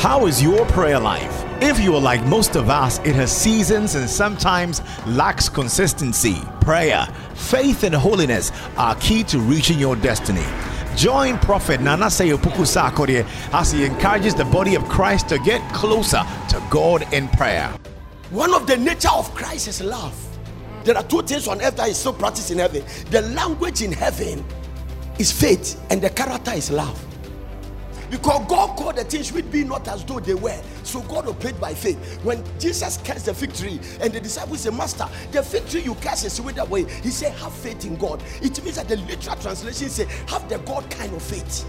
How is your prayer life? If you are like most of us, it has seasons and sometimes lacks consistency. Prayer, faith, and holiness are key to reaching your destiny. Join Prophet Nana Seyopuku Sarkodie as he encourages the body of Christ to get closer to God in prayer. One of the nature of Christ is love. There are two things on earth that is still practiced in heaven. The language in heaven is faith, and the character is love. Because God called the things which be not as though they were. So God obeyed by faith. When Jesus cursed the fig tree and the disciples said, Master, the fig tree you curse is with way. He said, Have faith in God. It means that the literal translation say, Have the God kind of faith.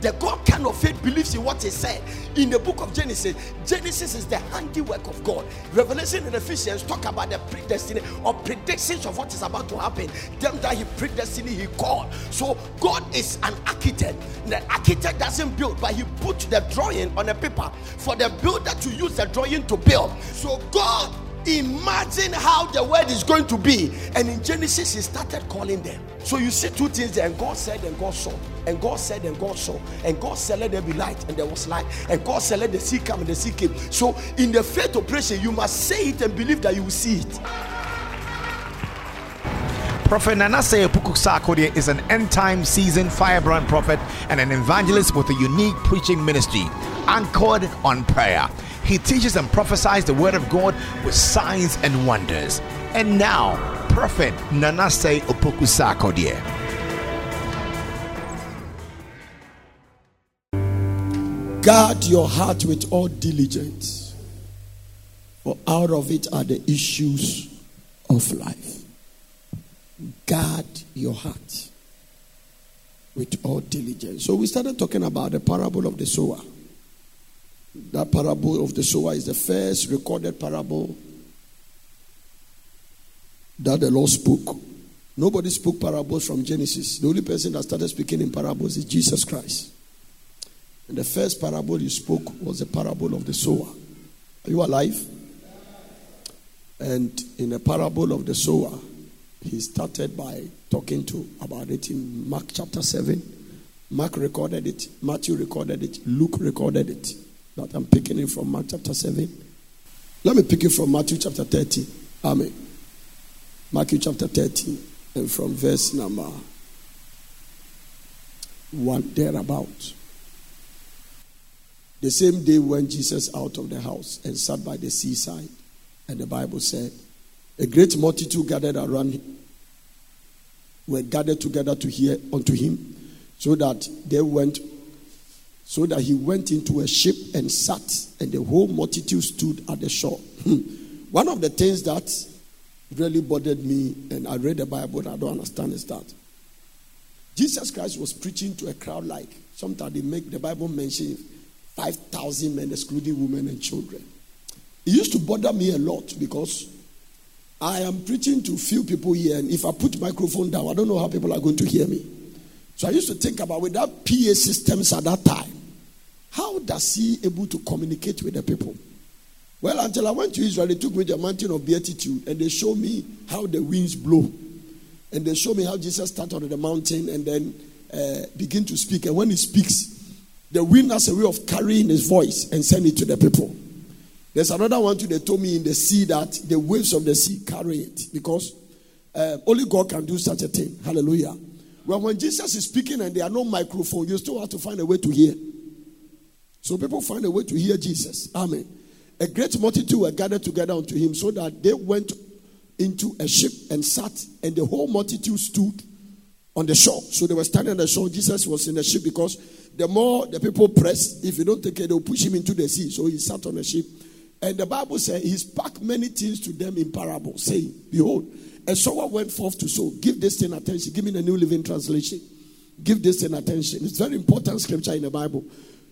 The God kind of faith believes in what He said in the book of Genesis. Genesis is the handiwork of God. Revelation and Ephesians talk about the predestiny or predictions of what is about to happen. Them that He predestined, He called. So God is an architect. The architect doesn't build, but He put the drawing on a paper for the builder to use the drawing to build. So God imagine how the world is going to be. And in Genesis, he started calling them. So you see two things there. And God said, and God saw. And God said, and God saw. And God said, let there be light. And there was light. And God said, let the sea come. And the sea came. So in the faith operation, you must say it and believe that you will see it. Prophet Nanase Puku Sarkodie is an end time seasoned firebrand prophet and an evangelist with a unique preaching ministry anchored on prayer. He teaches and prophesies the word of God with signs and wonders. And now, Prophet Nanase Opoku Sarkodie. Guard your heart with all diligence, for out of it are the issues of life. Guard your heart with all diligence. So we started talking about the parable of the sower. That parable of the sower is the first recorded parable that the Lord spoke. Nobody spoke parables from Genesis. The only person that started speaking in parables is Jesus Christ. And the first parable he spoke was the parable of the sower. Are you alive? And in the parable of the sower, he started by talking to about it in Mark chapter 7. Mark recorded it, Matthew recorded it, Luke recorded it. I'm picking it from Mark chapter 7. Let me pick it from Matthew chapter 13. Amen. Matthew chapter 13 and from verse number 1 thereabout. The same day when Jesus out of the house and sat by the seaside, and the Bible said, a great multitude gathered around him, were gathered together to hear unto him, so that they went so that he went into a ship and sat, and the whole multitude stood at the shore. Hmm. One of the things that really bothered me, and I read the Bible and I don't understand, is that Jesus Christ was preaching to a crowd like sometimes they make the Bible mention 5,000 men, excluding women and children. It used to bother me a lot because I am preaching to few people here, and if I put microphone down, I don't know how people are going to hear me. So I used to think about without PA systems at that time, does he able to communicate with the people? Well, until I went to Israel, they took me to the mountain of beatitude and they showed me how the winds blow. And they showed me how Jesus started on the mountain and then uh, begin to speak. And when he speaks, the wind has a way of carrying his voice and send it to the people. There's another one too. They told me in the sea that the waves of the sea carry it because uh, only God can do such a thing. Hallelujah. Well, when Jesus is speaking and there are no microphone, you still have to find a way to hear. So people find a way to hear Jesus. Amen. A great multitude were gathered together unto him so that they went into a ship and sat, and the whole multitude stood on the shore. So they were standing on the shore. Jesus was in the ship because the more the people press, if you don't take it, they'll push him into the sea. So he sat on the ship. And the Bible said he spoke many things to them in parables, saying, Behold, a sower went forth to sow. Give this thing attention. Give me the New Living Translation. Give this thing attention. It's very important scripture in the Bible.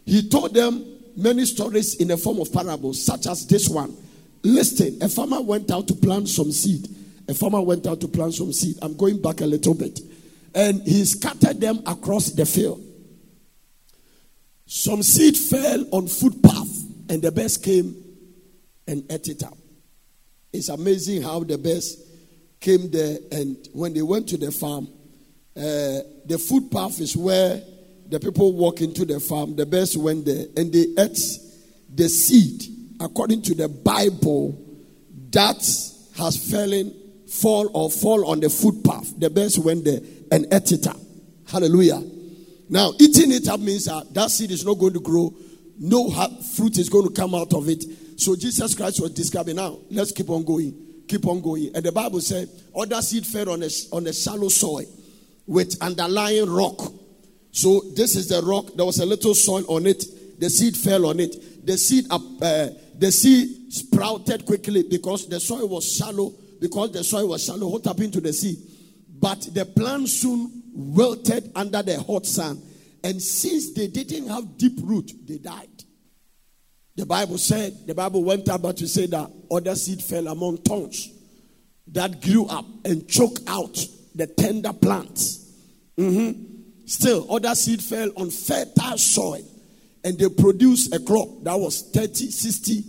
He told them many stories in the form of parables, such as this one. Listen, a farmer went out to plant some seed. A farmer went out to plant some seed. I'm going back a little bit. And he scattered them across the field. Some seed fell on footpath, and the birds came and ate it up. It's amazing how the birds came there, and when they went to the farm, uh, the footpath is where the people walk into the farm, the birds went there and they ate the seed, according to the Bible, that has fallen, fall or fall on the footpath. The birds went there and ate it up. Hallelujah. Now, eating it up means that that seed is not going to grow. No fruit is going to come out of it. So Jesus Christ was describing. Now, let's keep on going. Keep on going. And the Bible said, other seed fell on a, on a shallow soil with underlying rock. So this is the rock. There was a little soil on it. The seed fell on it. The seed, uh, the seed sprouted quickly because the soil was shallow. Because the soil was shallow, what happened to the seed? But the plant soon wilted under the hot sun. And since they didn't have deep root, they died. The Bible said, the Bible went about to say that other seed fell among thorns that grew up and choked out the tender plants. Mm-hmm. Still, other seed fell on fertile soil and they produced a crop that was 30, 60,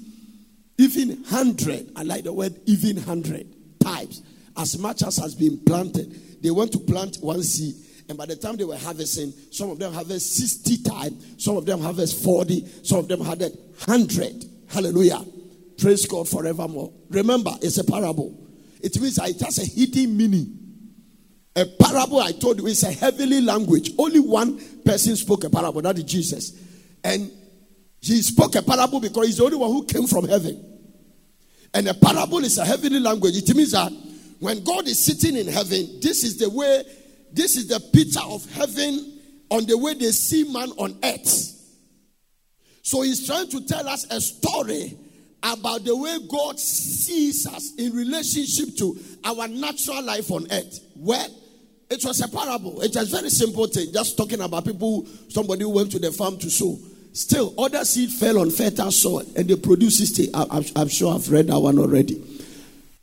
even 100. I like the word even 100 types. As much as has been planted. They went to plant one seed, and by the time they were harvesting, some of them harvest 60 times, some of them harvest 40, some of them had 100. Hallelujah. Praise God forevermore. Remember, it's a parable. It means it has a hidden meaning. A parable, I told you, is a heavenly language. Only one person spoke a parable, that is Jesus. And he spoke a parable because he's the only one who came from heaven. And a parable is a heavenly language. It means that when God is sitting in heaven, this is the way, this is the picture of heaven on the way they see man on earth. So he's trying to tell us a story about the way God sees us in relationship to our natural life on earth. Well, it was a parable. It was a very simple thing, just talking about people, somebody who went to the farm to sow. Still, other seed fell on fertile soil and they produced 60. I'm, I'm sure I've read that one already.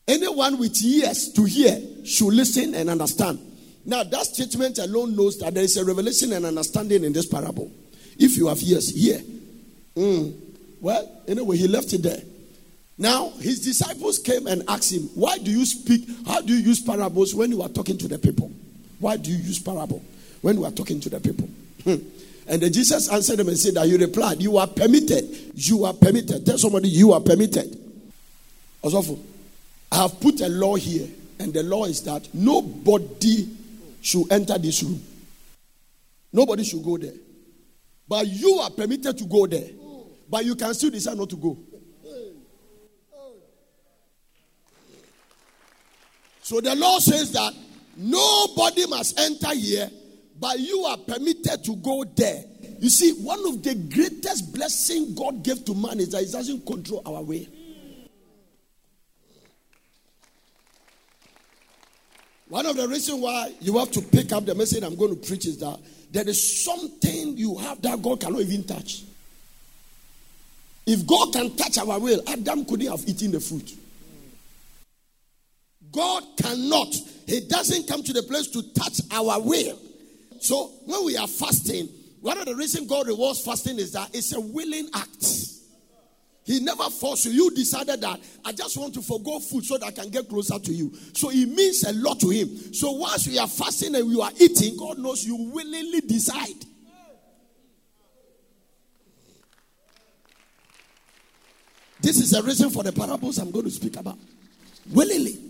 Anyone with ears to hear should listen and understand. Now, that statement alone knows that there is a revelation and understanding in this parable. If you have ears, hear. Mm. Well, anyway, he left it there. Now, his disciples came and asked him, Why do you speak? How do you use parables when you are talking to the people? Why do you use parable when we are talking to the people? Hmm. And then Jesus answered them and said that you replied, You are permitted. You are permitted. Tell somebody you are permitted. I have put a law here, and the law is that nobody should enter this room. Nobody should go there. But you are permitted to go there. But you can still decide not to go. So the law says that nobody must enter here, but you are permitted to go there. You see, one of the greatest blessings God gave to man is that He doesn't control our way. One of the reasons why you have to pick up the message I'm going to preach is that there is something you have that God cannot even touch. If God can touch our will, Adam couldn't have eaten the fruit. God cannot. He doesn't come to the place to touch our will. So when we are fasting, one of the reasons God rewards fasting is that it's a willing act. He never forced you. You decided that I just want to forego food so that I can get closer to you. So it means a lot to him. So once we are fasting and we are eating, God knows you willingly decide. This is the reason for the parables I'm going to speak about. Willingly.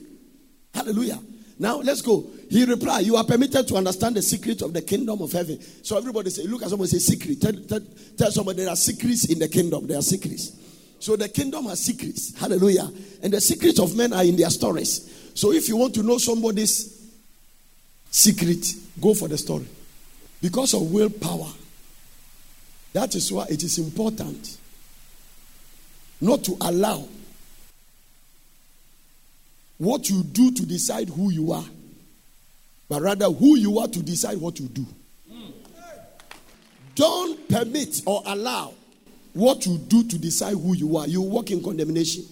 Hallelujah. Now let's go. He replied, You are permitted to understand the secret of the kingdom of heaven. So everybody say, Look at somebody say secret. Tell, tell, tell somebody there are secrets in the kingdom. There are secrets. So the kingdom has secrets. Hallelujah. And the secrets of men are in their stories. So if you want to know somebody's secret, go for the story. Because of willpower. That is why it is important not to allow what you do to decide who you are, but rather who you are to decide what you do. Don't permit or allow what you do to decide who you are. You walk in condemnation.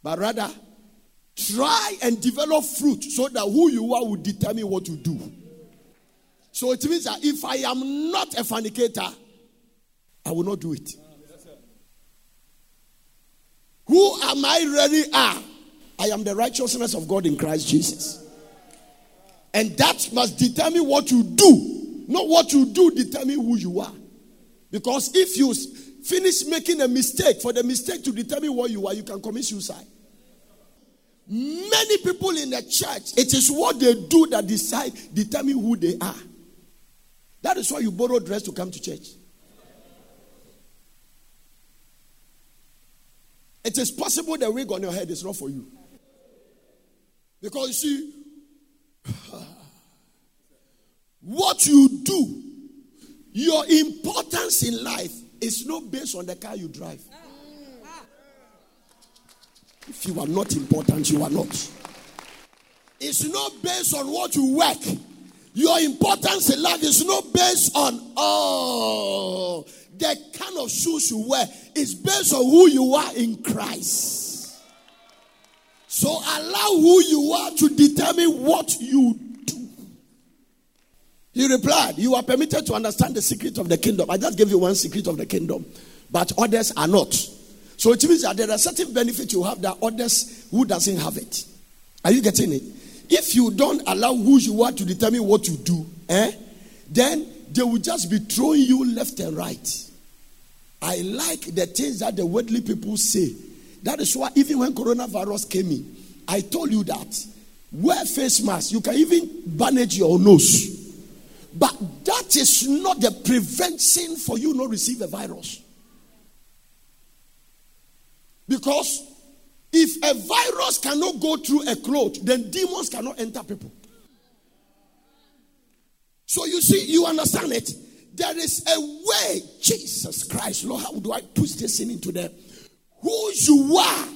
But rather, try and develop fruit so that who you are will determine what you do. So it means that if I am not a fornicator, I will not do it. Who am I really are? I am the righteousness of God in Christ Jesus. And that must determine what you do. Not what you do determine who you are. Because if you finish making a mistake, for the mistake to determine what you are, you can commit suicide. Many people in the church, it is what they do that decide, determine who they are. That is why you borrow dress to come to church. It is possible the wig on your head is not for you. Because you see, what you do, your importance in life is not based on the car you drive. If you are not important, you are not. It's not based on what you work. Your importance in life is not based on oh the kind of shoes you wear. It's based on who you are in Christ. So allow who you are to determine what you do. He replied, You are permitted to understand the secret of the kingdom. I just gave you one secret of the kingdom, but others are not. So it means that there are certain benefits you have that others who doesn't have it. Are you getting it? If you don't allow who you are to determine what you do, eh, then they will just be throwing you left and right. I like the things that the worldly people say. That is why even when coronavirus came in, I told you that wear face mask. You can even bandage your nose. But that is not the prevention for you not receive a virus. Because if a virus cannot go through a cloth, then demons cannot enter people. So you see, you understand it. There is a way, Jesus Christ, Lord, how do I push this in into them? Who you are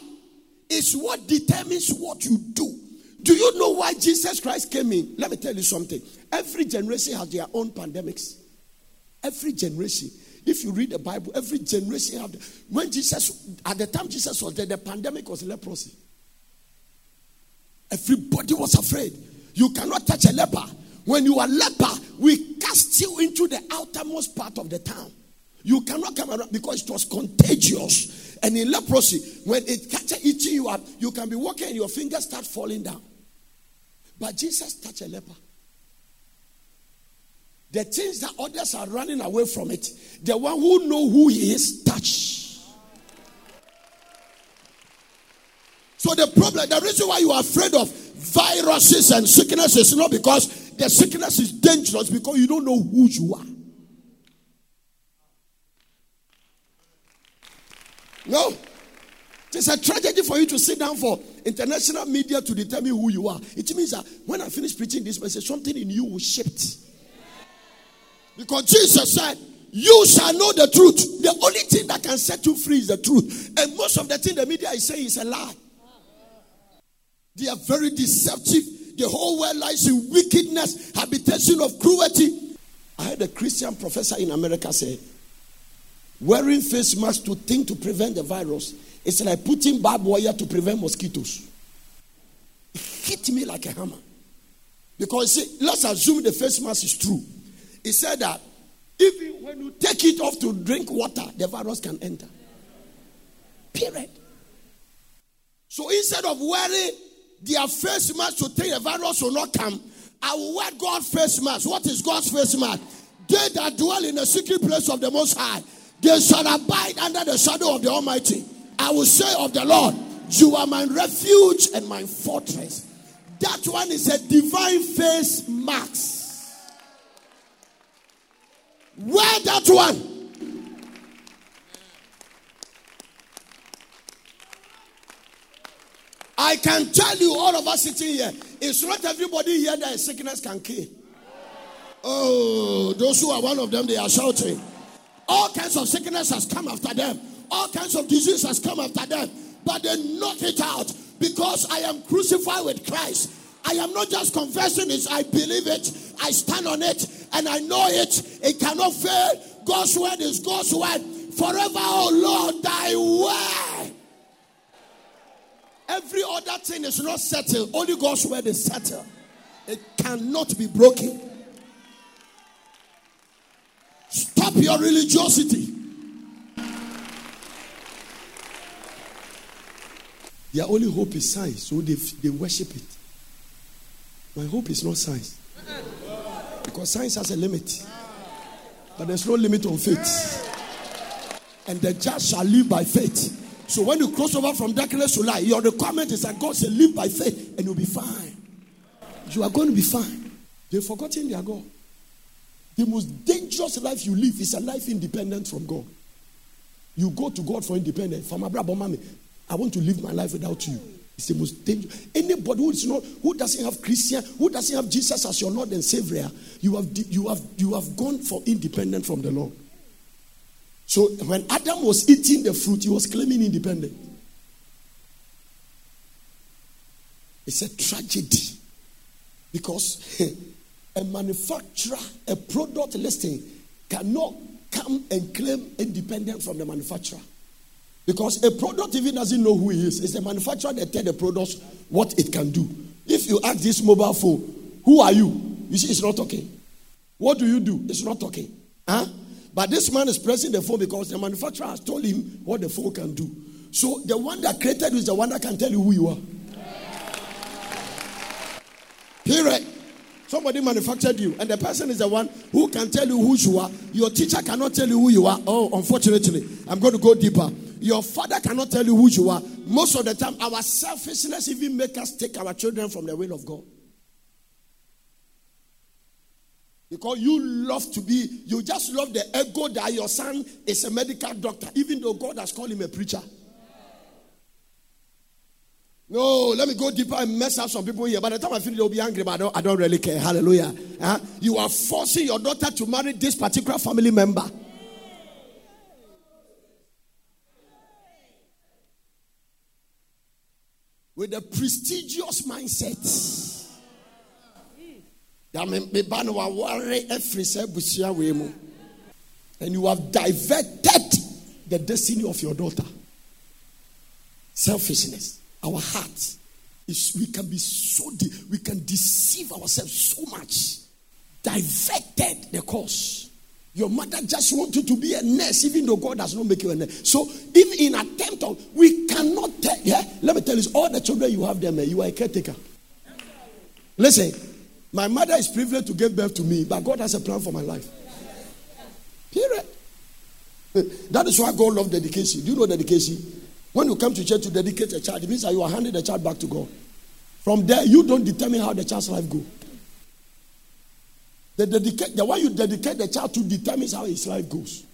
is what determines what you do. Do you know why Jesus Christ came in? Let me tell you something. Every generation has their own pandemics. Every generation. If you read the Bible, every generation had. When Jesus, at the time Jesus was there, the pandemic was leprosy. Everybody was afraid. You cannot touch a leper. When you are leper, we cast you into the outermost part of the town. You cannot come around because it was contagious. And in leprosy, when it catches eating you up, you can be walking and your fingers start falling down. But Jesus touched a leper. The things that others are running away from it, the one who know who he is, touch. So the problem, the reason why you are afraid of viruses and sickness is not because the sickness is dangerous, because you don't know who you are. No. It's a tragedy for you to sit down for international media to determine who you are. It means that when I finish preaching this message, something in you will shift. Because Jesus said, You shall know the truth. The only thing that can set you free is the truth. And most of the thing the media is saying is a lie. They are very deceptive. The whole world lies in wickedness, habitation of cruelty. I had a Christian professor in America say, wearing face masks to think to prevent the virus is like putting barbed wire to prevent mosquitoes. It hit me like a hammer. Because see, let's assume the face mask is true. He said that even when you take it off to drink water, the virus can enter. Period. So instead of wearing their face mask to think the virus will not come, I will wear God's face mask. What is God's face mask? They that dwell in the secret place of the Most High, they shall abide under the shadow of the Almighty. I will say of the Lord, You are my refuge and my fortress. That one is a divine face mask. Wear that one. I can tell you, all of us sitting here, it's not everybody here that sickness can kill. Oh, those who are one of them, they are shouting. All kinds of sickness has come after them. All kinds of disease has come after them. But they knock it out because I am crucified with Christ. I am not just confessing it, I believe it, I stand on it, and I know it. It cannot fail. God's word is God's word. Forever, oh Lord, thy word. Every other thing is not settled. Only God's word is settled. It cannot be broken. Stop your religiosity. Their only hope is science, so they, they worship it. My hope is not science. Because science has a limit. But there's no limit on faith. and the just shall live by faith. So when you cross over from darkness to light, your requirement is that God said, live by faith and you'll be fine. You are going to be fine. They've forgotten their God. The most dangerous life you live is a life independent from God. You go to God for independence. From Abraham, I want to live my life without you. It's the most dangerous. Anybody who is not, who doesn't have Christian, who doesn't have Jesus as your Lord and Savior, you have you have you have gone for independent from the Lord. So when Adam was eating the fruit, he was claiming independence. It's a tragedy because a manufacturer, a product listing cannot come and claim independent from the manufacturer. Because a product even doesn't know who he is. It's the manufacturer that tell the product what it can do. If you ask this mobile phone, who are you? You see, it's not talking. What do you do? It's not talking. Huh? But this man is pressing the phone because the manufacturer has told him what the phone can do. So the one that created you is the one that can tell you who you are. Period. Somebody manufactured you, and the person is the one who can tell you who you are. Your teacher cannot tell you who you are. Oh, unfortunately, I'm going to go deeper. Your father cannot tell you who you are. Most of the time, our selfishness even make us take our children from the will of God. Because you love to be, you just love the ego that your son is a medical doctor, even though God has called him a preacher. No, let me go deeper and mess up some people here. By the time I finish, they'll be angry, but I don't, I don't really care. Hallelujah. Huh? You are forcing your daughter to marry this particular family member. With a prestigious mindset. And you have diverted the destiny of your daughter. Selfishness our hearts is we can be so de- we can deceive ourselves so much. Diverted the course. Your mother just wanted to be a nurse even though god does not make you a nurse. So if in attempt of we cannot tell yeah let me tell you all the children you have them eh, you are a caretaker. Listen my mother is privileged to give birth to me but god has a plan for my life. Period. That is why god loves dedication. Do you know dedication when you come to church to dedicate a child, it means that you are handing the child back to God. From there, you don't determine how the child's life go. The, dedicate, the one you dedicate the child to determines how his life goes.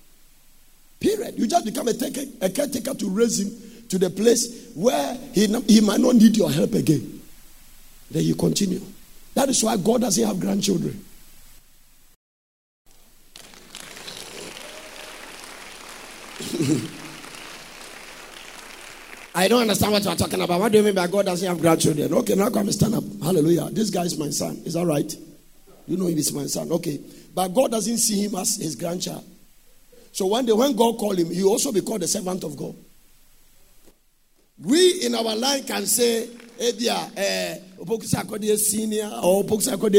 Period. You just become a, a caretaker to raise him to the place where he, he might not need your help again. Then you continue. That is why God doesn't have grandchildren. I don't understand what you are talking about. What do you mean by God doesn't have grandchildren? Okay, now come stand up. Hallelujah. This guy is my son. Is that right? You know him is my son. Okay. But God doesn't see him as his grandchild. So one day when God called him, he also be called the servant of God. We in our line can say, Ebia, eh, senior or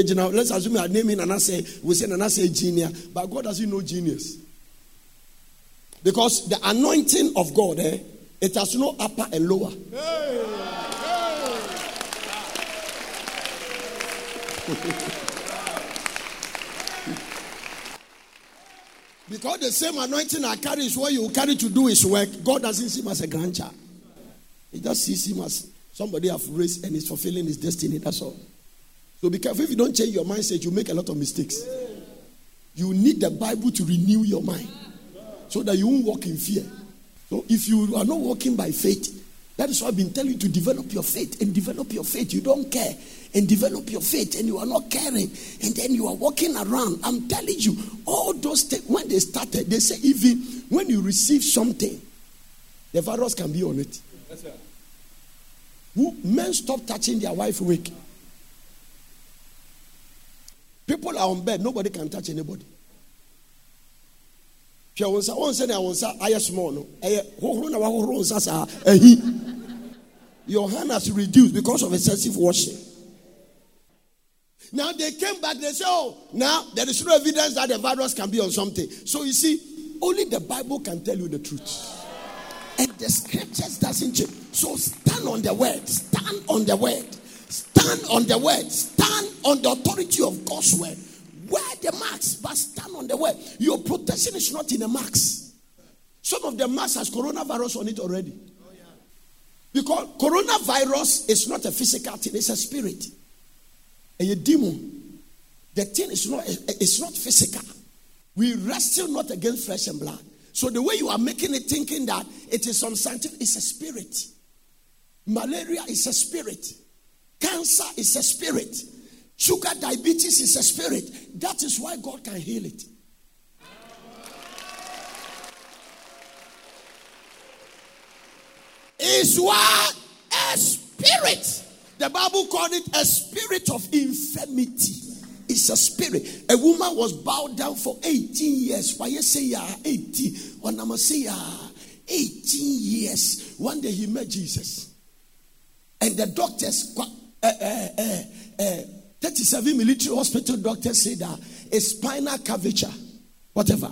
general. Let's assume our name in Anase, we say Anase junior. But God doesn't know genius. Because the anointing of God, eh, it has no upper and lower. Hey, because the same anointing I carry is what you carry to do his work. God doesn't see him as a grandchild. He just sees him as somebody have raised and is fulfilling his destiny. That's all. So be careful if you don't change your mindset, you make a lot of mistakes. You need the Bible to renew your mind so that you won't walk in fear. So if you are not walking by faith, that is why I've been telling you to develop your faith and develop your faith. You don't care and develop your faith and you are not caring and then you are walking around. I'm telling you, all those things, when they started, they say even when you receive something, the virus can be on it. Yes, Who, men stop touching their wife weak. People are on bed, nobody can touch anybody hwɛ wo nsa wɔn wo nsa ayɛ small no ɛyɛ hohoro na wahohoro nsa saa ɛhi your hand has reduced because of excessive washing. Now they came back, they say, Oh, now there is no evidence that the virus can be on something. So you see, only the Bible can tell you the truth. And the scriptures doesn't change. So stand on the word, stand on the word, stand on the word, stand on the authority of God's word. Wear the marks, but stand on the way. Your protection is not in the marks. Some of the masks has coronavirus on it already. Because coronavirus is not a physical thing, it's a spirit. A demon. The thing is not, it's not physical. We wrestle not against flesh and blood. So the way you are making it thinking that it is some scientific, it's a spirit. Malaria is a spirit. Cancer is a spirit. Sugar diabetes is a spirit. That is why God can heal it. Is what? A spirit. The Bible called it a spirit of infirmity. It's a spirit. A woman was bowed down for 18 years. Why you say yeah, 18? When I'm say yeah, 18 years. One day he met Jesus. And the doctors, uh, uh, uh, 37 military hospital doctors say that a spinal curvature, whatever.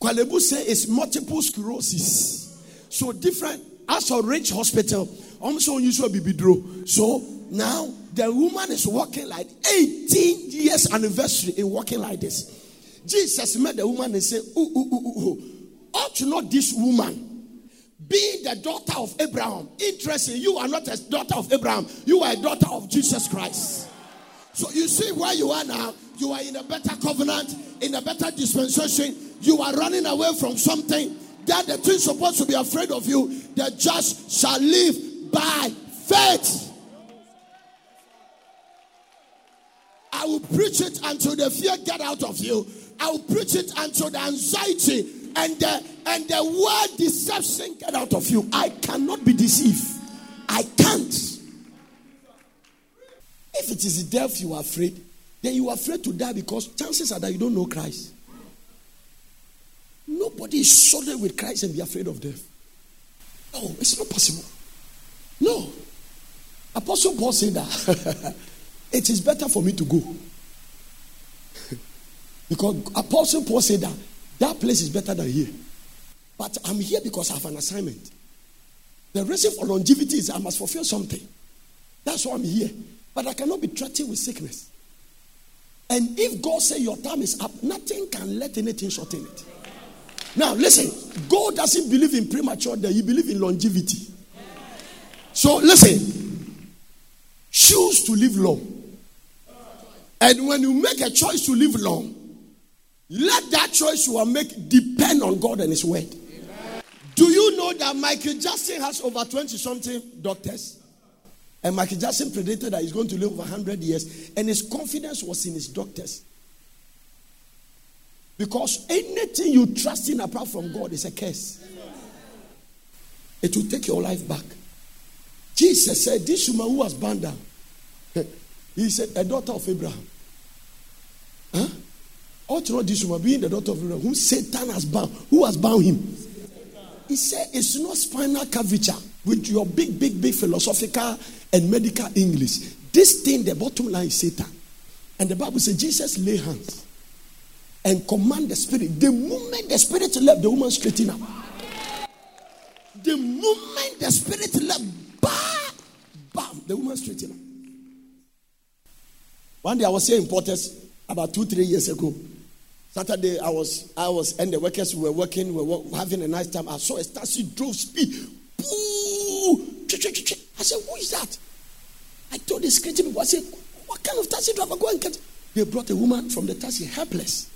Korle Bu say it's multiple sclerosis. So different. As a rich hospital, I'm so usual bibidro. So now the woman is walking like 18 years anniversary in walking like this. Jesus met the woman and said, ooh, ooh, ooh, ooh. Ought not this woman being the daughter of Abraham? Interesting, you are not a daughter of Abraham, you are a daughter of Jesus Christ. So you see where you are now. You are in a better covenant, in a better dispensation. You are running away from something that the thing supposed to be afraid of you. The just shall live by faith. I will preach it until the fear get out of you. I will preach it until the anxiety and the and the word deception get out of you. I cannot be deceived. I can't. If it is death you are afraid, then you are afraid to die because chances are that you don't know Christ. Nobody is solid with Christ and be afraid of death. No, it's not possible. No. Apostle Paul said that it is better for me to go. because Apostle Paul said that that place is better than here. But I'm here because I have an assignment. The reason for longevity is I must fulfill something. That's why I'm here. But I cannot be threatened with sickness. And if God say your time is up, nothing can let anything shorten it. Now listen, God doesn't believe in premature death, He believes in longevity. So listen, choose to live long. And when you make a choice to live long, let that choice you will make depend on God and His word. Do you know that Michael Jackson has over 20 something doctors? And Michael Jackson predicted that he's going to live over 100 years, and his confidence was in his doctors. Because anything you trust in apart from God is a curse. It will take your life back. Jesus said, This woman who was bound down, he said, a daughter of Abraham. Huh? Ought not this woman being the daughter of Abraham, whom Satan has bound, who has bound him? He said, It's not spinal curvature with your big, big, big philosophical and medical English. This thing, the bottom line is Satan. And the Bible says Jesus lay hands and command the spirit. The moment the spirit left, the woman straightened up. The moment the spirit left, bam, bam, the woman straightened up. One day I was here in Porters about two, three years ago. Saturday, I was, I was, and the workers were working, we were having a nice time. I saw a taxi drove speed. Boo! I said, Who is that? I told the security people, I said, What kind of taxi driver go and get? They brought a woman from the taxi, helpless.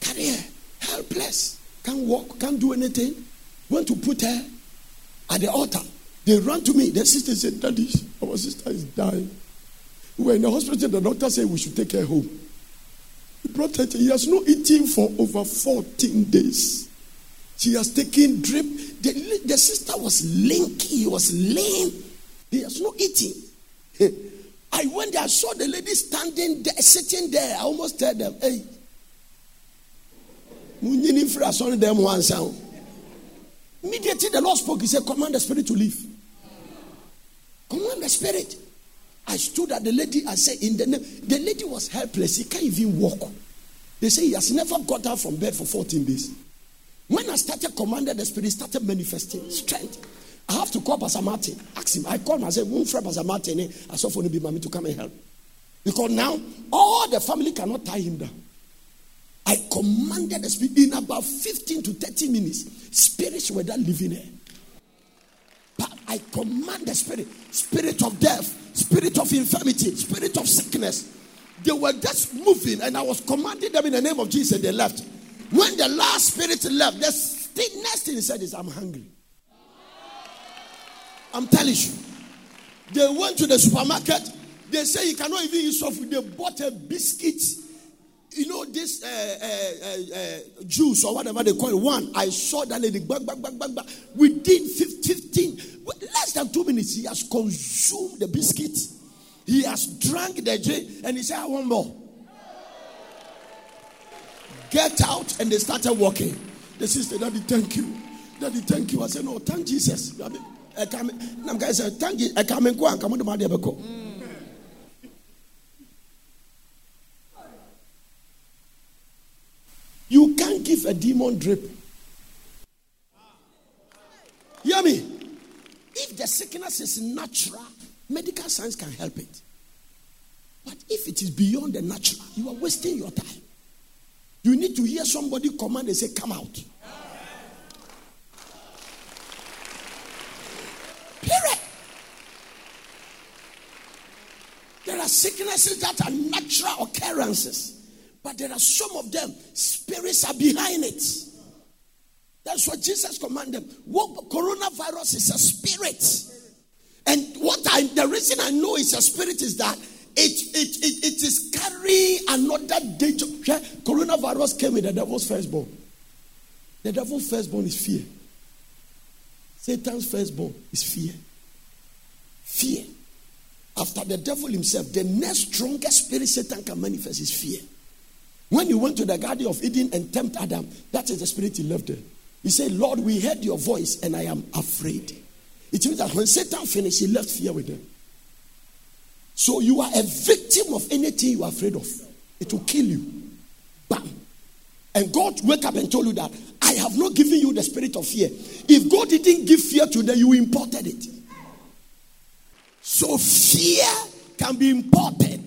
Career, helpless. Can't walk, can't do anything. Went to put her at the altar. They ran to me. The sister said, Daddy, our sister is dying. We were in the hospital. The doctor said we should take her home. He brought her. To, He has not eaten for over 14 days. She has taken drip. The, the sister was lanky, he was lame. He has no eating. I went there, I saw the lady standing there, sitting there. I almost tell them, hey, Them one sound. Immediately the Lord spoke, He said, Command the spirit to leave. Command the spirit. I stood at the lady, I said, In the name, the lady was helpless. He can't even walk. They say he has never got out from bed for 14 days. When I started commanding the spirit, started manifesting strength. I have to call Pastor Martin. Ask him. I called him. I said, Won't friend Pastor Martin? I saw for be mommy to come and help. Because now all the family cannot tie him down. I commanded the spirit in about 15 to 30 minutes. Spirits were there living there. But I command the spirit, spirit of death, spirit of infirmity, spirit of sickness. They were just moving, and I was commanding them in the name of Jesus, and they left. When the last spirit left, the next thing he said is, I'm hungry. I'm telling you. They went to the supermarket. They say you cannot even eat soft food. They bought a biscuit. You know, this uh, uh, uh, uh, juice or whatever they call it. One, I saw that lady. Bang, bang, bang, bang, bang. Within 15, less than two minutes, he has consumed the biscuit. He has drank the drink and he said, I want more. Get out. And they started walking. The sister, Daddy, thank you. Daddy, thank you. I said, No, thank Jesus. Going to say, thank you. I come and go and come to my You can't give a demon drip. Hear me? If the sickness is natural, medical science can help it. But if it is beyond the natural, you are wasting your time. You need to hear somebody command and say, Come out. Period. There are sicknesses that are natural occurrences. But there are some of them, spirits are behind it. That's what Jesus commanded. What coronavirus is a spirit. And what I the reason I know it's a spirit is that it it it, it is carrying another danger. Coronavirus came with the devil's firstborn. The devil's firstborn is fear. Satan's firstborn is fear. Fear. After the devil himself, the next strongest spirit Satan can manifest is fear. When he went to the Garden of Eden and tempted Adam, that is the spirit he left there. He said, Lord, we heard your voice and I am afraid. It means that when Satan finished, he left fear with them. So you are a victim of anything you are afraid of. It will kill you. Bam. And God wake up and told you that I have not given you the spirit of fear. If God didn't give fear to them, you imported it. So fear can be imported.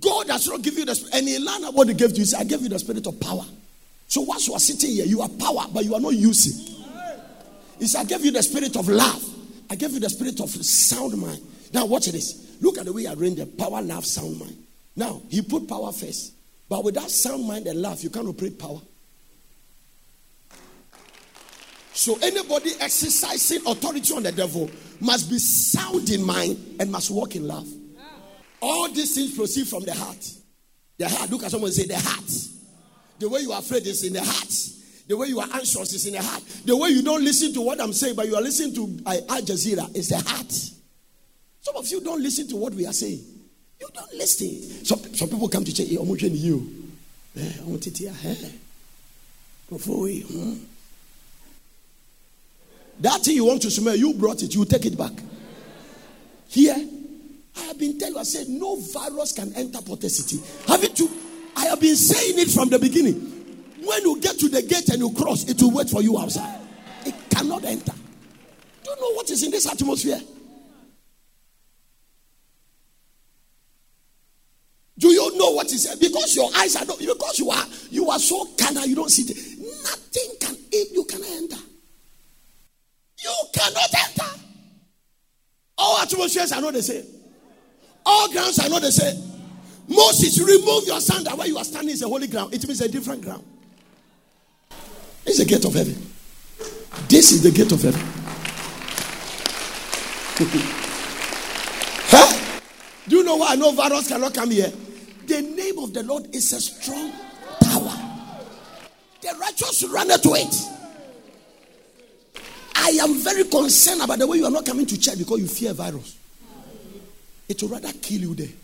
God has not given you the spirit. And in learn what He gave to you, say, I gave you the spirit of power. So once you are sitting here, you are power, but you are not using. He said, I gave you the spirit of love. I gave you the spirit of sound mind. Now watch this. Look at the way I arranged the power, love, sound mind. Now he put power first. But without sound mind and love, you can't operate power. So anybody exercising authority on the devil must be sound in mind and must walk in love. All these things proceed from the heart. The heart. Look at someone say the heart. The way you are afraid is in the heart. The way you are anxious is in the heart. The way you don't listen to what I'm saying, but you are listening to uh, Al Jazeera is the heart. Some of you don't listen to what we are saying. You don't listen. Some, some people come to say, hey, I'm watching you. I want to hear. That thing you want to smell, you brought it, you take it back. Here, I have been telling you, I said, no virus can enter Port City. Haven't you? I have been saying it from the beginning. When you get to the gate and you cross, it will wait for you outside. It cannot enter. Do you know what is in this atmosphere? Do you know what he said? because your eyes are not because you are you are so carnal you don't see it. Nothing can you cannot enter. You cannot enter. All atmospheres are not the same. All grounds are not the same. Moses, remove your sandal where you are standing is a holy ground. It means a different ground. It's the gate of heaven. This is the gate of heaven. huh? Do you know why I know virus cannot come here? The name of the Lord is a strong tower. The righteous run to it. I am very concerned about the way you are not coming to church because you fear virus. It will rather kill you there.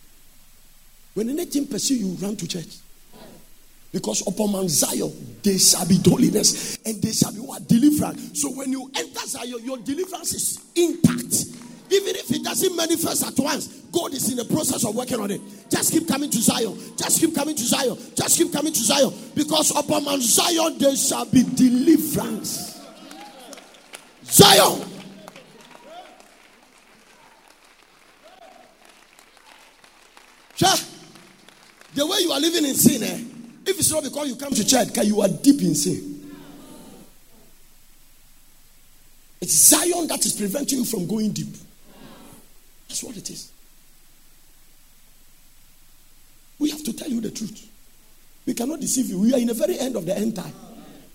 When anything pursue you, run to church. Because upon Mount Zion, there shall be holiness and there shall be what? Deliverance. So when you enter Zion, your deliverance is intact. Even if it doesn't manifest at once, God is in the process of working on it. Just keep coming to Zion. Just keep coming to Zion. Just keep coming to Zion. Because upon Mount Zion, there shall be deliverance. Zion. Sure. The way you are living in sin, eh? If it's not because you come to church, you are deep in sin. It's Zion that is preventing you from going deep. That's what it is. We have to tell you the truth. We cannot deceive you. We are in the very end of the end time.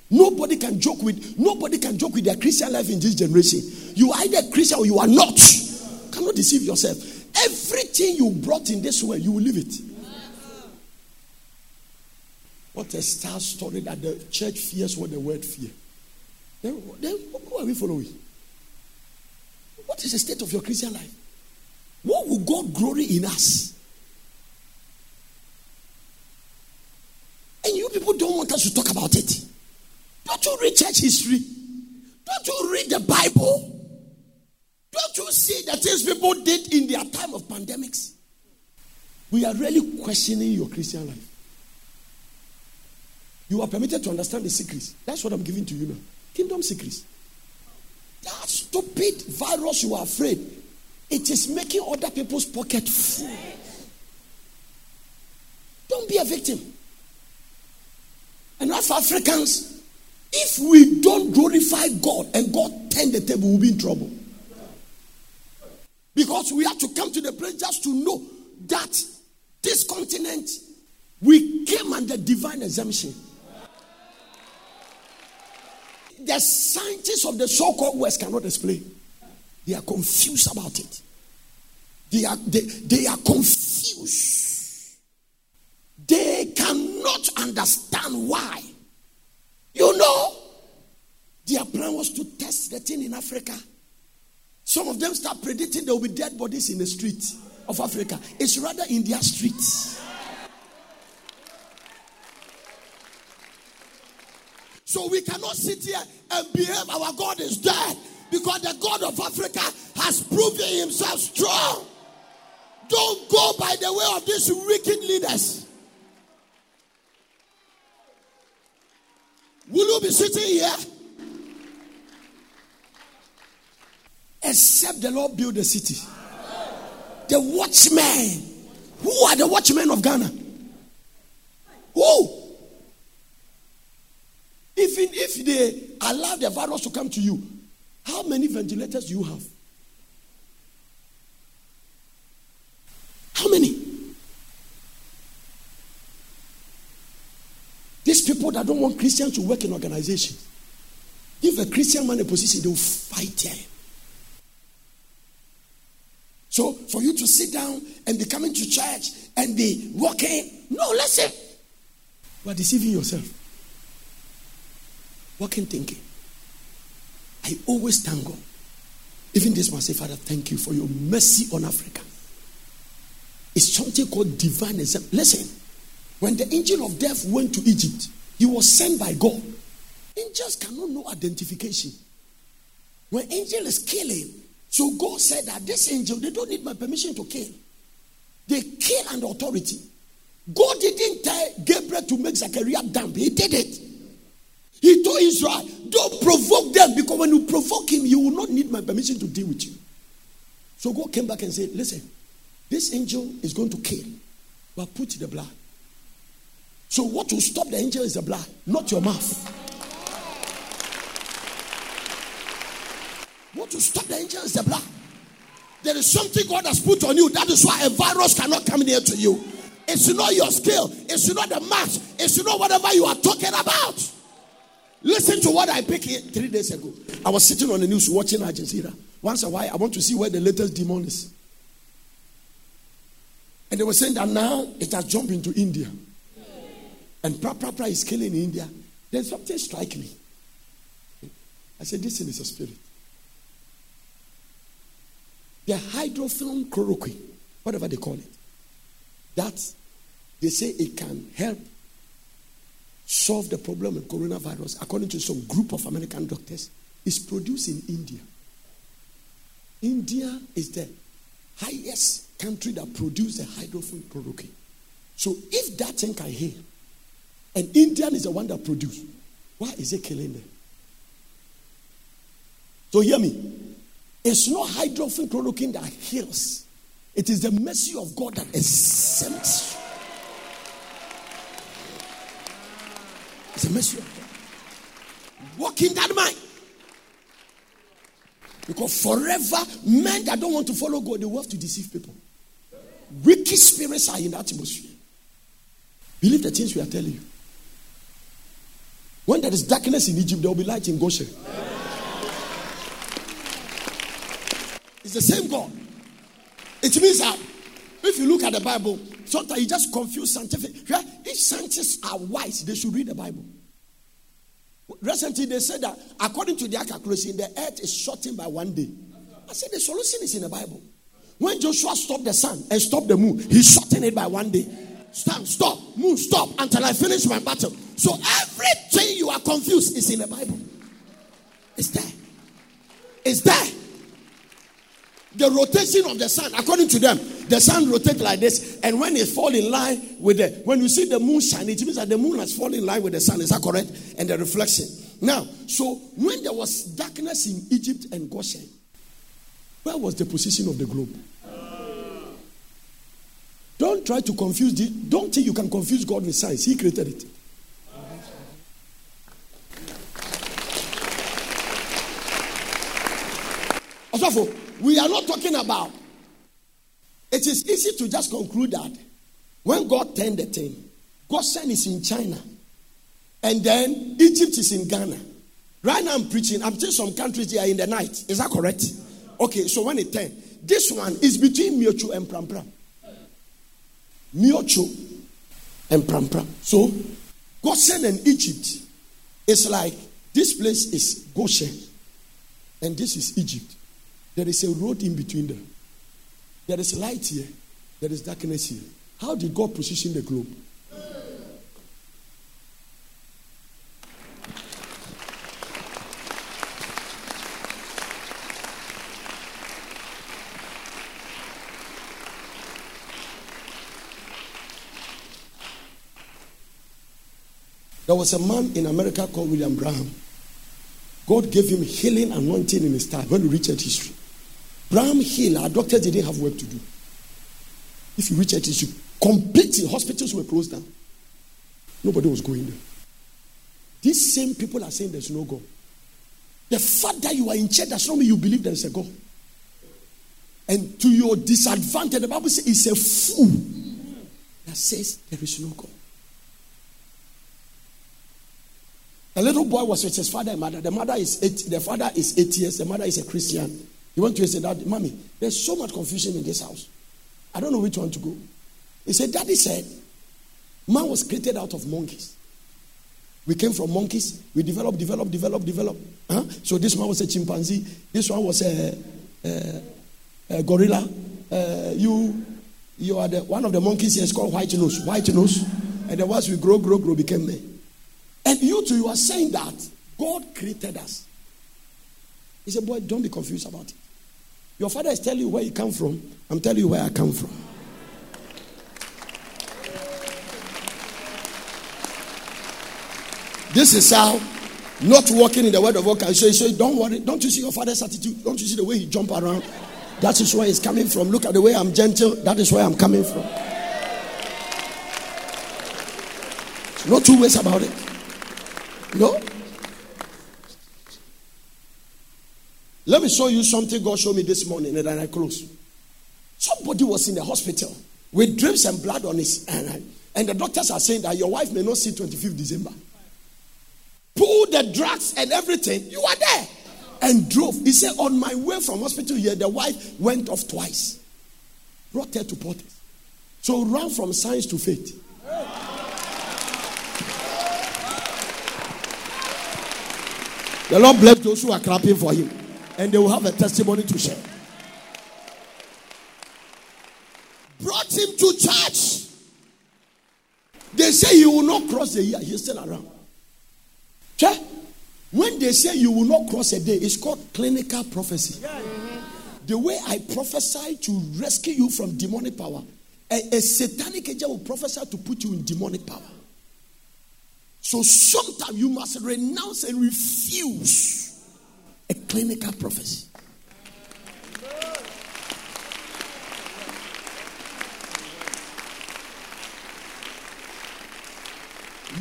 Nobody can joke with nobody can joke with their Christian life in this generation. You are either Christian or you are not. You cannot deceive yourself. Everything you brought in this world, you will leave it. What a star story that the church fears what the world fear. Then, then who are we following? What is the state of your Christian life? Will God glory in us? And you people don't want us to talk about it. Don't you read church history? Don't you read the Bible? Don't you see the things people did in their time of pandemics? We are really questioning your Christian life. You are permitted to understand the secrets. That's what I'm giving to you now. Kingdom secrets. That stupid virus you are afraid, it is making other people's pocket full. Don't be a victim. And as Africans, if we don't glorify God and God turn the table, we'll be in trouble. Because we have to come to the place just to know that this continent, we came under divine exemption. The scientists of the so called West cannot explain. They are confused about it. They are, they, they are confused. They cannot understand why. You know, their plan was to test the thing in Africa. Some of them start predicting there will be dead bodies in the streets of Africa. It's rather in their streets. So we cannot sit here and behave our God is dead because the God of Africa has proven himself strong. Don't go by the way of these wicked leaders. Will you be sitting here? Except the Lord build the city. The watchmen. Who are the watchmen of Ghana? Who? Even if they allow the virus to come to you, how many ventilators do you have? How many? These people that don't want Christians to work in organizations, give a Christian man a position, they will fight him. So for you to sit down and be coming to church and be walking, no, listen. You are deceiving yourself. Walking thinking. I always thank God. Even this one say, Father, thank you for your mercy on Africa. It's something called divine exemption. Listen, when the angel of death went to Egypt, he was sent by God. Angels cannot know identification. When angel is killing, so God said that this angel, they don't need my permission to kill. They kill under authority. God didn't tell Gabriel to make Zachariah dump. He did it. He told Israel, don't provoke them because when you provoke him, you will not need my permission to deal with you. So God came back and said, listen, this angel is going to kill, but put the blood. So what will stop the angel is the blood, not your mouth. What will stop the angel is the blood. There is something God has put on you. That is why a virus cannot come near to you. It's not your skill. It's not the match. It's not whatever you are talking about. Listen to what I picked three days ago. I was sitting on the news watching Jazeera. Once a while, I want to see where the latest demon is. And they were saying that now it has jumped into India. And Prapra is killing India. Then something strike me. I said, This thing is a spirit. The hydroxychloroquine, whatever they call it, that they say it can help solve the problem with coronavirus, according to some group of American doctors, is produced in India. India is the highest country that produces the hydroxychloroquine. So if that thing can heal, and Indian is the one that produced, why is it killing them? So hear me. It's not hydroxychloroquine that heals. It is the mercy of God that exempts It's a mercy Walk in that mind. Because forever, men that don't want to follow God, they will have to deceive people. Wicked spirits are in the atmosphere. Believe the things we are telling you. When there is darkness in Egypt, there will be light in Goshen. It's the same God. It means that if you look at the Bible, sometimes you just confuse scientific. If scientists are wise, they should read the Bible. Recently, they said that according to their calculation, the earth is shortened by one day. I said the solution is in the Bible. When Joshua stopped the sun and stopped the moon, he shortened it by one day. Stand, stop, move, stop until I finish my battle. So everything you are confused is in the Bible. It's there. It's there. The rotation of the sun, according to them, the sun rotates like this, and when it fall in line with the when you see the moon shine, it means that the moon has fallen in line with the sun. Is that correct? And the reflection. Now, so when there was darkness in Egypt and Goshen, where was the position of the globe? Don't try to confuse the, don't think you can confuse God with science. He created it. Also, we are not talking about it is easy to just conclude that when God turned the thing, Goshen is in China, and then Egypt is in Ghana. Right now, I'm preaching. I'm telling some countries here in the night. Is that correct? Okay, so when it turned, this one is between Miotso and Pram Pram. Miotso and Pram Pram. So, Goshen and Egypt is like this place is Goshen and this is Egypt. There is a road in between them. There is light here, there is darkness here. How did God position the globe? There was a man in America called William Branham. God gave him healing anointing in his time when you read history. Branham Hill, our doctors didn't have work to do. If you reach a history, completely hospitals were closed down. Nobody was going there. These same people are saying there's no God. The fact that you are in church does not mean you believe there is a God. And to your disadvantage, the Bible says it's a fool that says there is no God. A little boy was with his father and mother. The mother is eight, the father is eight years, the mother is a Christian. He went to said, Dad, Mommy, there's so much confusion in this house. I don't know which one to go. He said, Daddy said, man was created out of monkeys. We came from monkeys. We developed, developed, developed, developed. Huh? So this one was a chimpanzee. This one was a, a, a gorilla. Uh, you, you are the one of the monkeys here is called white nose. White nose. And the ones we grow, grow, grow became men. And you too, you are saying that God created us. He said, Boy, don't be confused about it. Your father is telling you where you come from. I'm telling you where I come from. This is how not walking in the word of God can say, don't worry. Don't you see your father's attitude? Don't you see the way he jump around? That is where he's coming from. Look at the way I'm gentle. That is where I'm coming from. No two ways about it. No. Let me show you something God showed me this morning and then I close. Somebody was in the hospital with drips and blood on his hand. And the doctors are saying that your wife may not see 25th December. Pull the drugs and everything. You are there. And drove. He said, On my way from hospital here, the wife went off twice. Brought her to Portis. So run from science to faith. The Lord bless those who are clapping for him and they will have a testimony to share. Brought him to church. They say he will not cross the year. He's still around. Check. When they say you will not cross a day, it's called clinical prophecy. The way I prophesy to rescue you from demonic power, a, a satanic angel will prophesy to put you in demonic power. So sometimes you must renounce and refuse a clinical prophecy.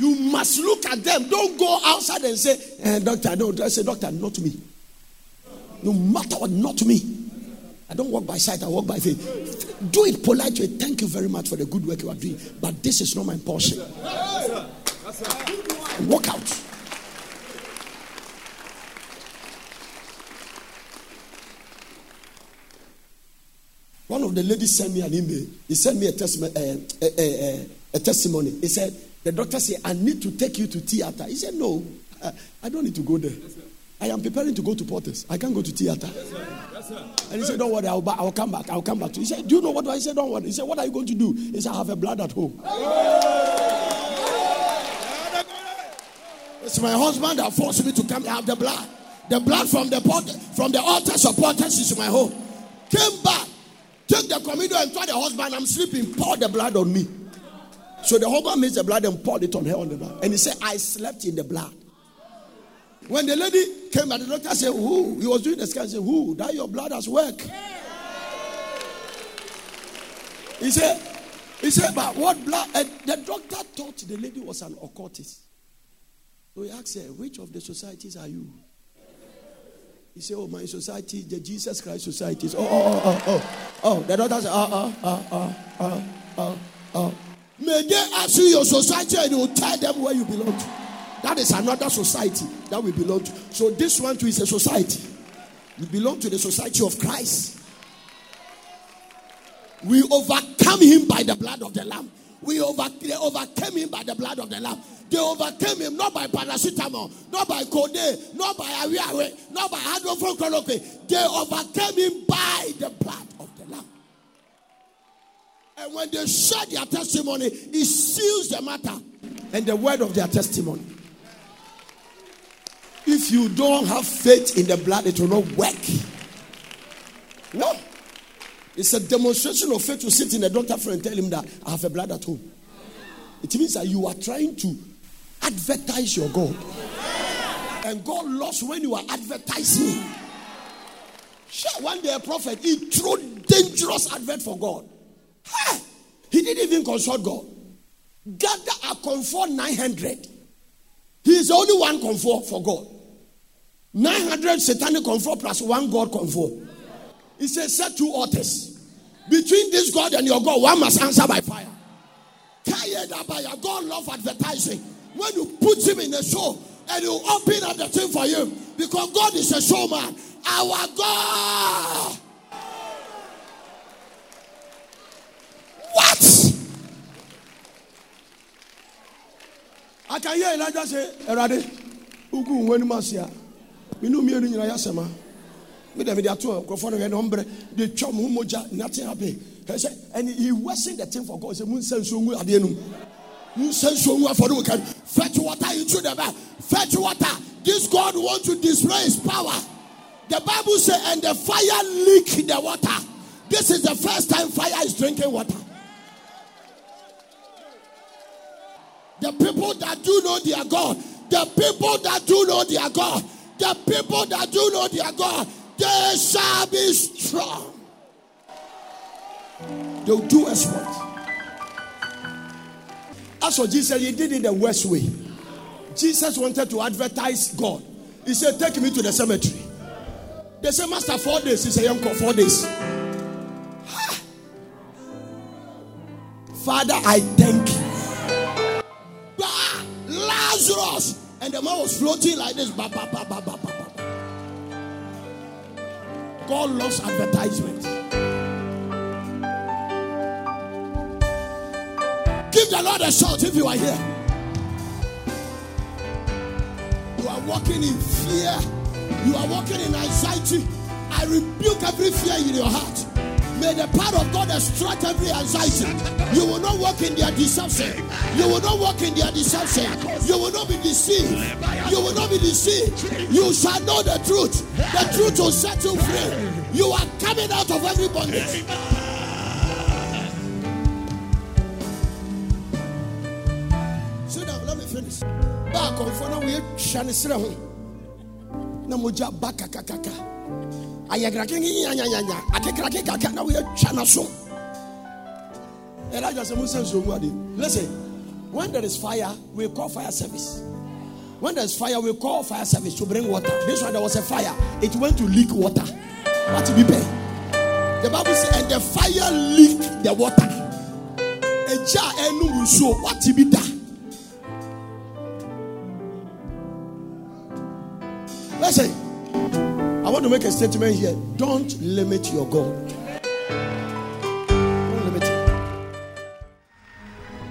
You must look at them. Don't go outside and say, eh, Doctor, no. I say, Doctor, not me. No matter what, not me. I don't walk by sight, I walk by faith. Do it politely. Thank you very much for the good work you are doing. But this is not my portion. Walk out. One of the ladies sent me an email. He sent me a, testimony. Uh, a, a, a, testimony. He said, The doctor said, I need to take you to theater. He said, No, I, I don't need to go there. I am preparing to go to Porters. I can't go to theater. Yes, sir. Yes, sir. And he said, Don't worry, I'll, I'll come back. I'll come back. To He said, Do you know what? I said, Don't worry. He said, What are you going to do? He said, I have a blood at home. It's my husband that forced me to come. I have the blood. The blood from the pot, from the altar supporters is my home. Came back. Take the communion and tell the husband, I'm sleeping. Pour the blood on me. So the husband made the blood and poured it on her on the blood. And he said, I slept in the blood. When the lady came back, the doctor said, Who? He was doing the scan. He said, Who? That your blood has worked. He said, He said, But what blood? And the doctor thought the lady was an occultist. So he asked her, Which of the societies are you? He said, Oh, my society, the Jesus Christ society. Oh, oh, oh, oh, oh, oh. The doctor said, oh, oh, oh, oh, oh, oh, oh. May they ask you your society and you will tell them where you belong to. That is another society that we belong to. So this one too is a society. We belong to the society of Christ. We overcome him by the blood of the Lamb. We over, overcame him by the blood of the Lamb. They overcame him not by paracetamol, not by code, not by awiawe, not by hydrophone They overcame him by the blood of the Lamb. And when they share their testimony, it seals the matter and the word of their testimony. If you don't have faith in the blood, it will not work. No. It's a demonstration of faith to sit in a doctor friend and tell him that I have a blood at home. It means that you are trying to advertise your God. And God lost when you are advertising. Sure, one day a prophet, he threw dangerous advert for God. Hey, he didn't even consult God. Gather a comfort 900. He is the only one comfort for God. 900 satanic comfort plus one God comfort. He says, set two altars. Between this God and your God, one must answer by fire. Tired about your God love advertising. When you put him in a show and you open up the thing for him, because God is a showman. Our God. What? I can hear Elijah say, Erade, ugu nwani masia. Nyina yasema. Me dem dey ato nkrofo no no mbre dey twa mo moja nothing. He say and he worship the thing for God. Ade num. Mun aforo kan. Fetch water into the bag. Fetch water. This God wants to display his power. The Bible says, and the fire leak the water. This is the first time fire is drinking water. The people that do know their God, the people that do know their God, the people that do know their God, they shall be strong. They'll do as what? As for Jesus, he did it the worst way. Jesus wanted to advertise God. He said, Take me to the cemetery. They said, Master, four days. He said, Uncle, four days. Father, I thank you. Bah, Lazarus. And the man was floating like this. Bah, bah, bah, bah, bah, bah. God loves advertisement. Give the Lord a shout if you are here. You are walking in fear. You are walking in anxiety. I rebuke every fear in your heart. May the power of God extract every anxiety. You will not walk in their deception. You will not walk in their deception. You will not be deceived. You will not be deceived. You shall know the truth. The truth will set you free. You are coming out of every bondage. Finish. Back on for now, we shall see. Na moja baka kakaka. Ayagrake nyanyanya. Akekrake kaka na we chana so. Elijah said, Musa so Listen, When there is fire, we call fire service. When there's fire, we call fire service to bring water. This one, there was a fire. It went to leak water. To be paid? The Bible says, and the fire leaked the water. A jar enu so what to want to make a statement here. Don't limit your God.